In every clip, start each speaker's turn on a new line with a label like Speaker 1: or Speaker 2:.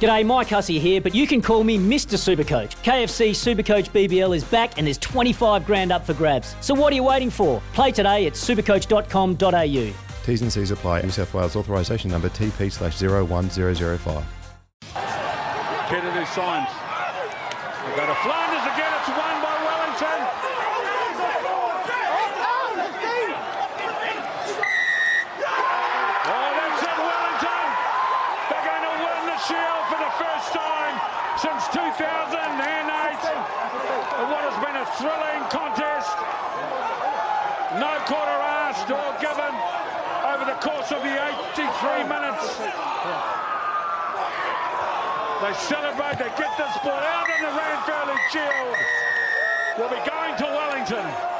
Speaker 1: G'day, Mike Hussey here, but you can call me Mr. Supercoach. KFC Supercoach BBL is back and there's 25 grand up for grabs. So what are you waiting for? Play today at supercoach.com.au.
Speaker 2: T's and C's apply. New South Wales authorisation number TP slash 01005.
Speaker 3: Kennedy signs. We've got a Flanders again. It's won by Wellington. Oh, that's it, Wellington. They're going to win the Shield for the first time since 2008. And what has been a thrilling contest. No quarter asked or given over the course of the 83 minutes. They celebrate, they get this ball out in the Ranfurly Shield. We'll be going to Wellington.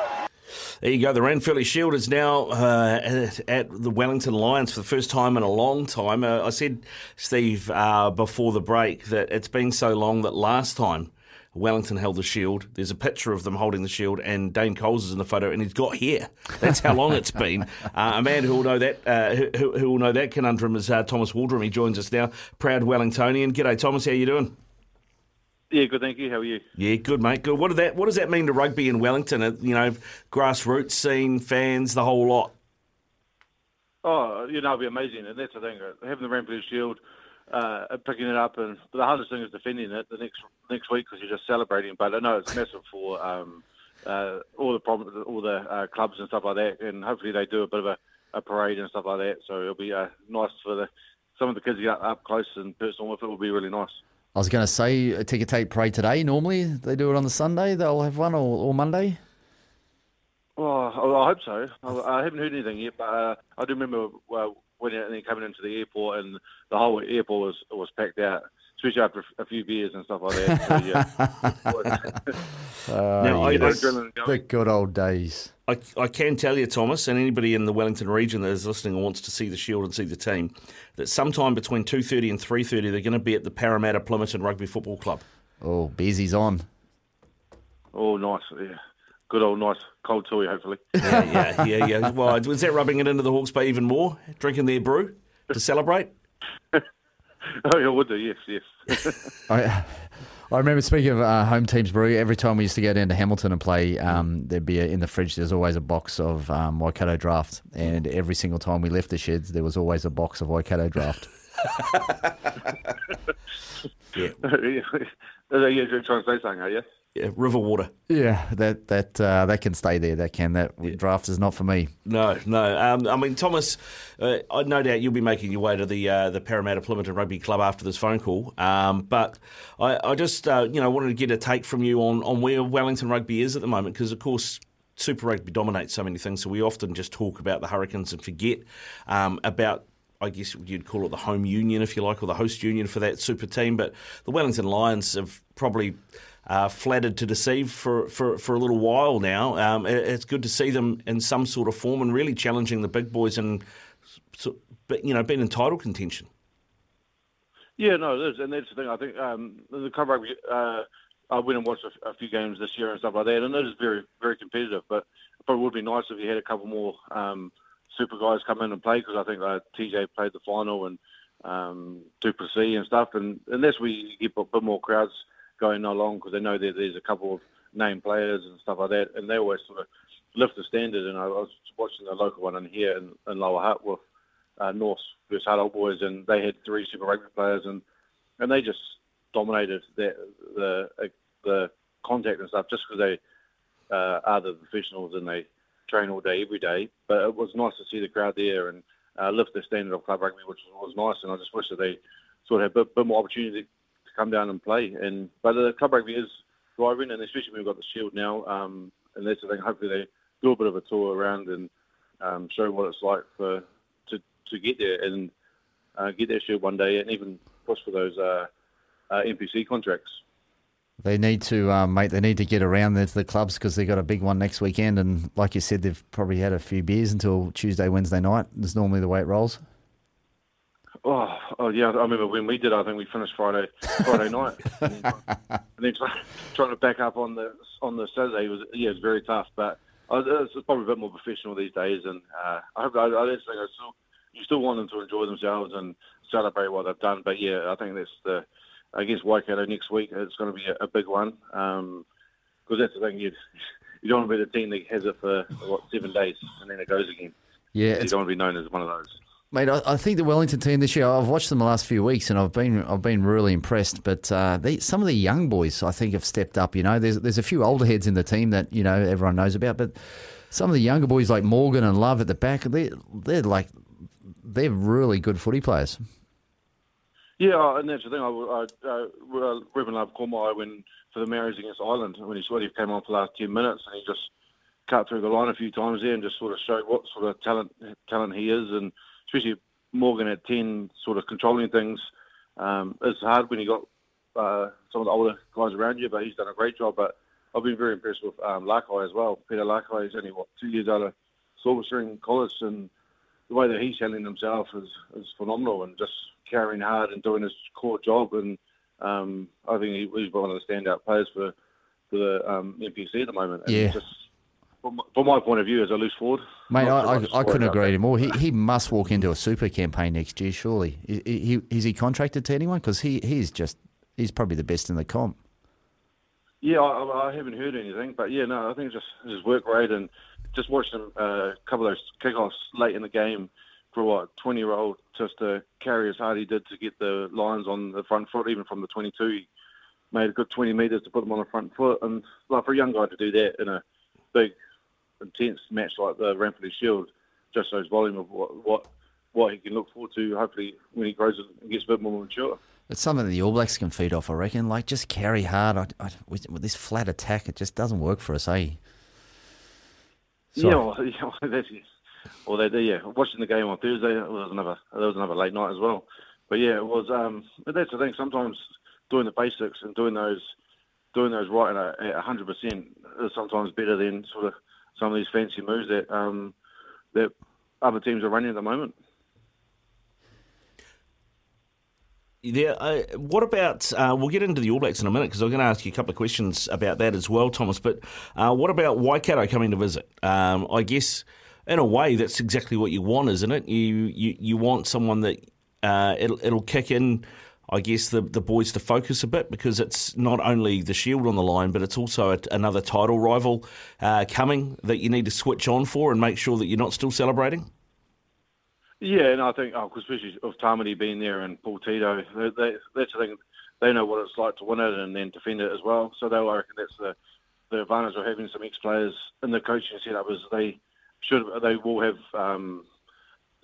Speaker 4: There you go. The Ranfurly Shield is now uh, at, the Wellington Lions for the first time in a long time. Uh, I said, Steve, uh, before the break, that it's been so long that last time Wellington held the shield, there's a picture of them holding the shield, and Dane Coles is in the photo, and he's got hair. That's how long it's been. Uh, a man who will know that, uh, who, who will know that conundrum is uh, Thomas Waldrom. He joins us now, proud Wellingtonian. G'day, Thomas. How you doing?
Speaker 5: Yeah, good. Thank you. How are you?
Speaker 4: Yeah, good, mate. Good. What, did that, what does that mean to rugby in Wellington? Uh, You know, grassroots scene, fans, the whole lot.
Speaker 5: Oh, you know, it'll be amazing, and that's the thing. uh, Having the Rampage Shield, uh, picking it up, and the hardest thing is defending it the next next week because you're just celebrating. But I know it's massive for um, uh, all the all the uh, clubs and stuff like that, and hopefully they do a bit of a, a parade and stuff like that. So it'll be uh, nice for the some of the kids to get up close and personal with it. Will be really nice.
Speaker 6: I was going to say take a tape parade today. Normally they do it on the Sunday. They'll have one or, or Monday.
Speaker 5: Well, I, I hope so. I, haven't heard anything yet, but uh, I do remember uh, when then coming into the airport, and the whole airport was was packed out, especially after a few beers and stuff like that. So, yeah.
Speaker 6: Uh,
Speaker 4: Now,
Speaker 6: yes.
Speaker 5: Adrenaline going.
Speaker 6: the good old days.
Speaker 4: I, I can tell you, Thomas, and anybody in the Wellington region that is listening and wants to see the Shield and see the team, that sometime between 2.30 and 3.30 they're going to be at the Paremata Plimmerton Rugby Football Club.
Speaker 6: Oh, Beezy's on.
Speaker 5: Oh, nice. Yeah. Good old nice cold tui, hopefully.
Speaker 4: Yeah, yeah, yeah, yeah. Well, was that rubbing it into the Hawke's Bay even more? Drinking their brew to celebrate?
Speaker 5: oh, yeah, would do. Yes, yes.
Speaker 6: I, I remember speaking of uh, home teams brew. Every time we used to go down to Hamilton and play, um, there'd be a, in the fridge. There's always a box of um, Waikato Draft, and every single time we left the sheds, there was always a box of Waikato Draft.
Speaker 4: Yeah,
Speaker 5: yeah, you're trying to say something, are you?
Speaker 4: Yeah river water.
Speaker 6: yeah, that that uh, that can stay there. That can. That draft is not for me.
Speaker 4: No, no. Um, I mean, Thomas, uh, I no doubt you'll be making your way to the uh, the Paremata Plimmerton Rugby Club after this phone call. Um, but I, I just, uh, you know, wanted to get a take from you on, on where Wellington Rugby is at the moment, because of course. Super Rugby dominates so many things, so we often just talk about the Hurricanes and forget um, about I guess you'd call it the home union, if you like, or the host union for that super team. But the Wellington Lions have probably uh, flattered to deceive for, for, for a little while now. Um, it- it's good to see them in some sort of form and really challenging the big boys and, you know, being in title contention.
Speaker 5: Yeah, no, it is, and that's the thing. I think um, the club rugby. Uh, I went and watched a, a few games this year and stuff like that, and it is very, very competitive. But it probably would be nice if you had a couple more um, super guys come in and play because I think uh, TJ played the final and um, Du'Plessis and stuff, and, unless we get a bit more crowds going along because they know that there's a couple of name players and stuff like that, and they always sort of lift the standard. And I was watching the local one in here in, in Lower Hutt with uh, North versus Hutt Old Boys, and they had three Super Rugby players, and and they just dominated the uh, the contact and stuff just because they uh, are the professionals and they train all day every day. But it was nice to see the crowd there and uh, lift the standard of club rugby, which was nice. And I just wish that they sort of had a bit, bit more opportunity to come down and play. And but the club rugby is thriving, and especially when we've got the shield now. Um, and that's the thing. Hopefully they do a bit of a tour around and um, show what it's like for to to get there and uh, get that shield one day, and even push for those uh, uh, NPC contracts.
Speaker 6: They need to, um, mate. They need to get around there to the clubs because they've got a big one next weekend, and like you said, they've probably had a few beers until Tuesday, Wednesday night. That's normally the way it rolls.
Speaker 5: Oh, oh yeah, I remember when we did. I think we finished Friday Friday night, and then, and then try, trying to back up on the on the Saturday was yeah, it was very tough. But I was, it's probably a bit more professional these days, and uh, I hope I, I just think I still you still want them to enjoy themselves and celebrate what they've done. But yeah, I think that's the against Waikato next week. It's going to be a, a big one because um, that's the thing. You you don't want to be the team that has it for what seven days and then it goes again.
Speaker 6: Yeah,
Speaker 5: you don't want to be known as one of those.
Speaker 6: Mate, I, I, think the Wellington team this year. I've watched them the last few weeks, and I've been I've been really impressed. But uh, they, some of the young boys, I think, have stepped up. You know, there's there's a few older heads in the team that you know everyone knows about, but some of the younger boys like Morgan and Love at the back, they they're like they're really good footy players.
Speaker 5: Yeah, and that's the thing. I, I, uh, Ruben Love Kormai when for the Mariners against Ireland when he sort of came on for the last ten minutes and he just cut through the line a few times there and just sort of showed what sort of talent talent he is and especially Morgan at 10, sort of controlling things. Um, it's hard when you got uh, some of the older guys around you, but he's done a great job. But I've been very impressed with um, Lakai as well. Peter Lakai is only, what, two years out of Silverstream College, and the way that he's handling himself is, is phenomenal and just carrying hard and doing his core job. And um, I think he, he's one of the standout players for, for the um, NPC at the moment. And
Speaker 6: yeah.
Speaker 5: Just, from, from my point of view as a loose forward.
Speaker 6: Mate, I, I, I couldn't agree more. He, he must walk into a super campaign next year, surely. Is he, is he contracted to anyone? Because he, he's just, he's probably the best in the comp.
Speaker 5: Yeah, I, I haven't heard anything, but yeah, no, I think just his work rate and just him uh, a couple of those kickoffs late in the game for what twenty year old just to carry as hard he did to get the lines on the front foot, even from the twenty two, he made a good twenty metres to put them on the front foot, and like for a young guy to do that in a big intense match like the Ranfurly Shield just shows volume of what, what what he can look forward to. Hopefully, when he grows and gets a bit more mature.
Speaker 6: It's something the All Blacks can feed off, I reckon. Like just carry hard. I, I, with, this flat attack, it just doesn't work for us, eh?
Speaker 5: Yeah, well, that's well, they, yeah. Watching the game on Thursday, there was another there was another late night as well. But yeah, it was. Um, but that's the thing. Sometimes doing the basics and doing those doing those right at hundred percent is sometimes better than sort of some of these fancy moves that um, that other teams are running at the moment.
Speaker 4: Yeah, uh, what about? Uh, we'll get into the All Blacks in a minute because I'm going to ask you a couple of questions about that as well, Thomas. But uh, what about Waikato coming to visit? Um, I guess in a way that's exactly what you want, isn't it? You you, you want someone that uh, it'll, it'll kick in I guess, the, the boys to focus a bit because it's not only the Shield on the line, but it's also a, another title rival uh, coming that you need to switch on for and make sure that you're not still celebrating?
Speaker 5: Yeah, and I think, oh, especially with Tamati being there and Paul Tito, they, they, that's the thing. They know what it's like to win it and then defend it as well. So they, I reckon that's the, the advantage of having some ex-players in the coaching setup is they should they will have um,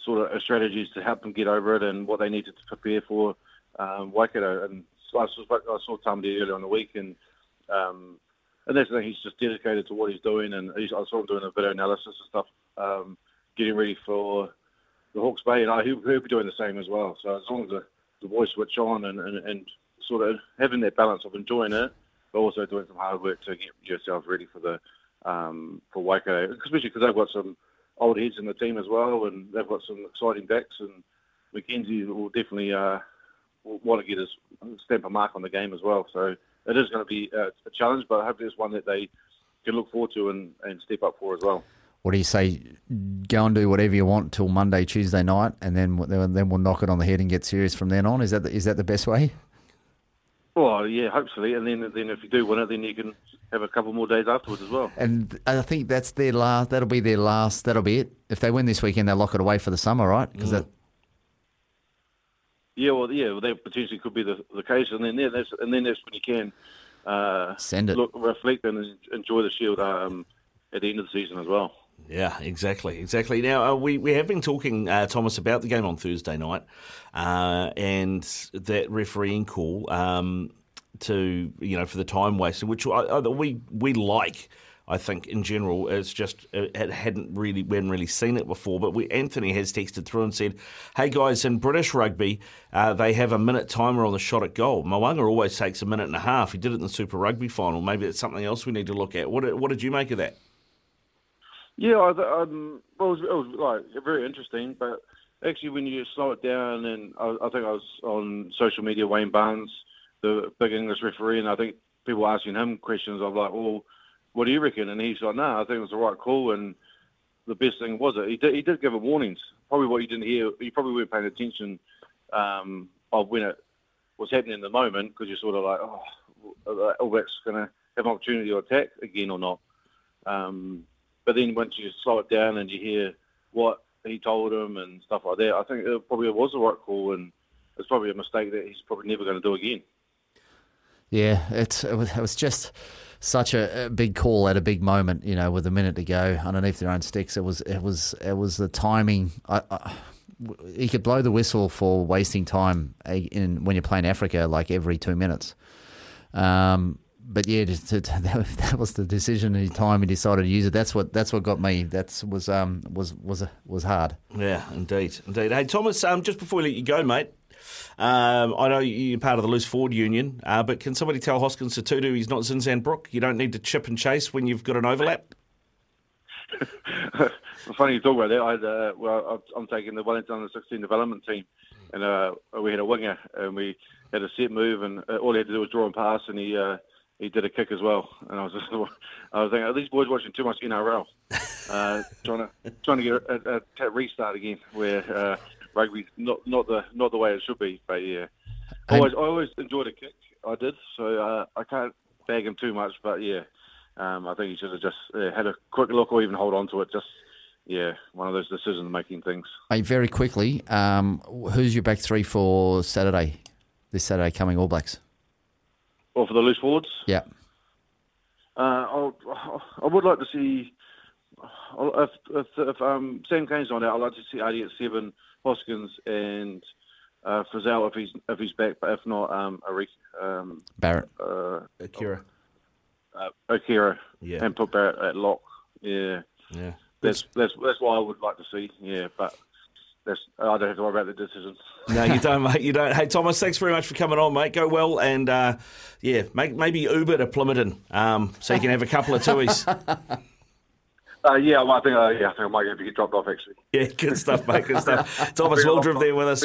Speaker 5: sort of strategies to help them get over it and what they need to prepare for um, Waikato. And I, saw, I saw earlier on the week, and um, and that's the thing. He's just dedicated to what he's doing, and he's, I saw him doing a video analysis and stuff, um, getting ready for the Hawke's Bay, and I, he'll, he'll, be doing the same as well. So as long as the, the boys switch on and, and, and sort of having that balance of enjoying it, but also doing some hard work to get yourself ready for the um, for Waikato, especially because they've got some old heads in the team as well, and they've got some exciting backs, and McKenzie will definitely uh, want to get his stamp a mark on the game as well. So it is going to be a, a challenge, but hopefully it's one that they can look forward to and, and step up for as well.
Speaker 6: What do you say? Go and do whatever you want till Monday, Tuesday night, and then then we'll knock it on the head and get serious from then on. Is that the, is that the best way?
Speaker 5: Well, yeah, hopefully, and then then if you do win it, then you can have a couple more days afterwards as well.
Speaker 6: And I think that's their last. That'll be their last. That'll be it. If they win this weekend, they'll lock it away for the summer, right? Because mm. that
Speaker 5: yeah, well, yeah, well, that potentially could be the, the case, and then yeah, that's and then that's when you can uh,
Speaker 6: send it,
Speaker 5: look, reflect, and enjoy the shield um, at the end of the season as well.
Speaker 4: Yeah, exactly, exactly. Now uh, we we have been talking, uh, Thomas, about the game on Thursday night uh, and that refereeing call um, to you know for the time wasting, which I, I, we we like. I think in general, it's just it hadn't really we hadn't really seen it before. But we, Anthony has texted through and said, "Hey guys, in British rugby, uh, they have a minute timer on the shot at goal. Mo'unga always takes a minute and a half. He did it in the Super Rugby final. Maybe it's something else we need to look at. What what did you make of that?"
Speaker 5: Yeah, I, um, well, it was, it was like very interesting, but actually, when you slow it down, and I, I think I was on social media, Wayne Barnes, the big English referee, and I think people asking him questions of like, well, what do you reckon? And he's like, no, nah, I think it was the right call, and the best thing was it. He did, he did give him warnings. Probably what you didn't hear, you probably weren't paying attention um, of when it was happening in the moment, because you're sort of like, oh, All Blacks going to have an opportunity to attack again or not. Um, but then once you slow it down and you hear what he told him and stuff like that, I think it probably was the right call, and it's probably a mistake that he's probably never going to do again.
Speaker 6: Yeah, it's it was, it was just such a, a, big call at a big moment, you know, with a minute to go underneath their own sticks. It was it was it was the timing. I, I, he could blow the whistle for wasting time in when you're playing Africa like every two minutes. Um, but yeah, just to, to, that, was the decision and time he decided to use it. That's what that's what got me. That was um was was was hard.
Speaker 4: Yeah, indeed, indeed. Hey Thomas, um, just before we let you go, mate. Um, I know you're part of the loose forward union, uh, but can somebody tell Hoskins Sotutu he's not Zinzan Brooke? You don't need to chip and chase when you've got an overlap.
Speaker 5: Funny you talk about that. I had, uh, well, I'm taking the Wellington under 16 development team, and uh, we had a winger, and we had a set move, and uh, all he had to do was draw and pass, and he uh, he did a kick as well. And I was just, I was thinking, are these boys watching too much NRL? Uh, trying to trying to get a, a, a restart again, where uh, rugby's not not the not the way it should be. But yeah, always I always enjoyed a kick. I did, so uh, I can't bag him too much. But yeah, um, I think he should have just uh, had a quick look or even hold on to it. Just yeah, one of those decision making things.
Speaker 6: Hey, very quickly, um, who's your back three for Saturday? This Saturday coming All Blacks.
Speaker 5: Or for the loose forwards?
Speaker 6: Yeah.
Speaker 5: Uh, I would like to see if if, if um, Sam Cane's not out, I'd like to see Ardie at seven, Hoskins and uh, Frizell if he's if he's back, but if not, um, Arik, um,
Speaker 6: Barrett,
Speaker 5: uh,
Speaker 4: Akira,
Speaker 5: uh, Akira,
Speaker 4: yeah,
Speaker 5: and put Barrett at lock.
Speaker 4: Yeah, yeah.
Speaker 5: That's that's that's what I would like to see. Yeah, but that's, I don't have to worry about the decisions.
Speaker 4: no, you don't, mate. You don't. Hey, Thomas, thanks very much for coming on, mate. Go well, and uh, yeah, make, maybe Uber to Plimmerton, um, so you can have a couple of tuis.
Speaker 5: Uh, yeah, I think uh, yeah, I think I might get dropped off actually.
Speaker 4: Yeah, good stuff, mate. Good stuff. Thomas Waldrom there with us.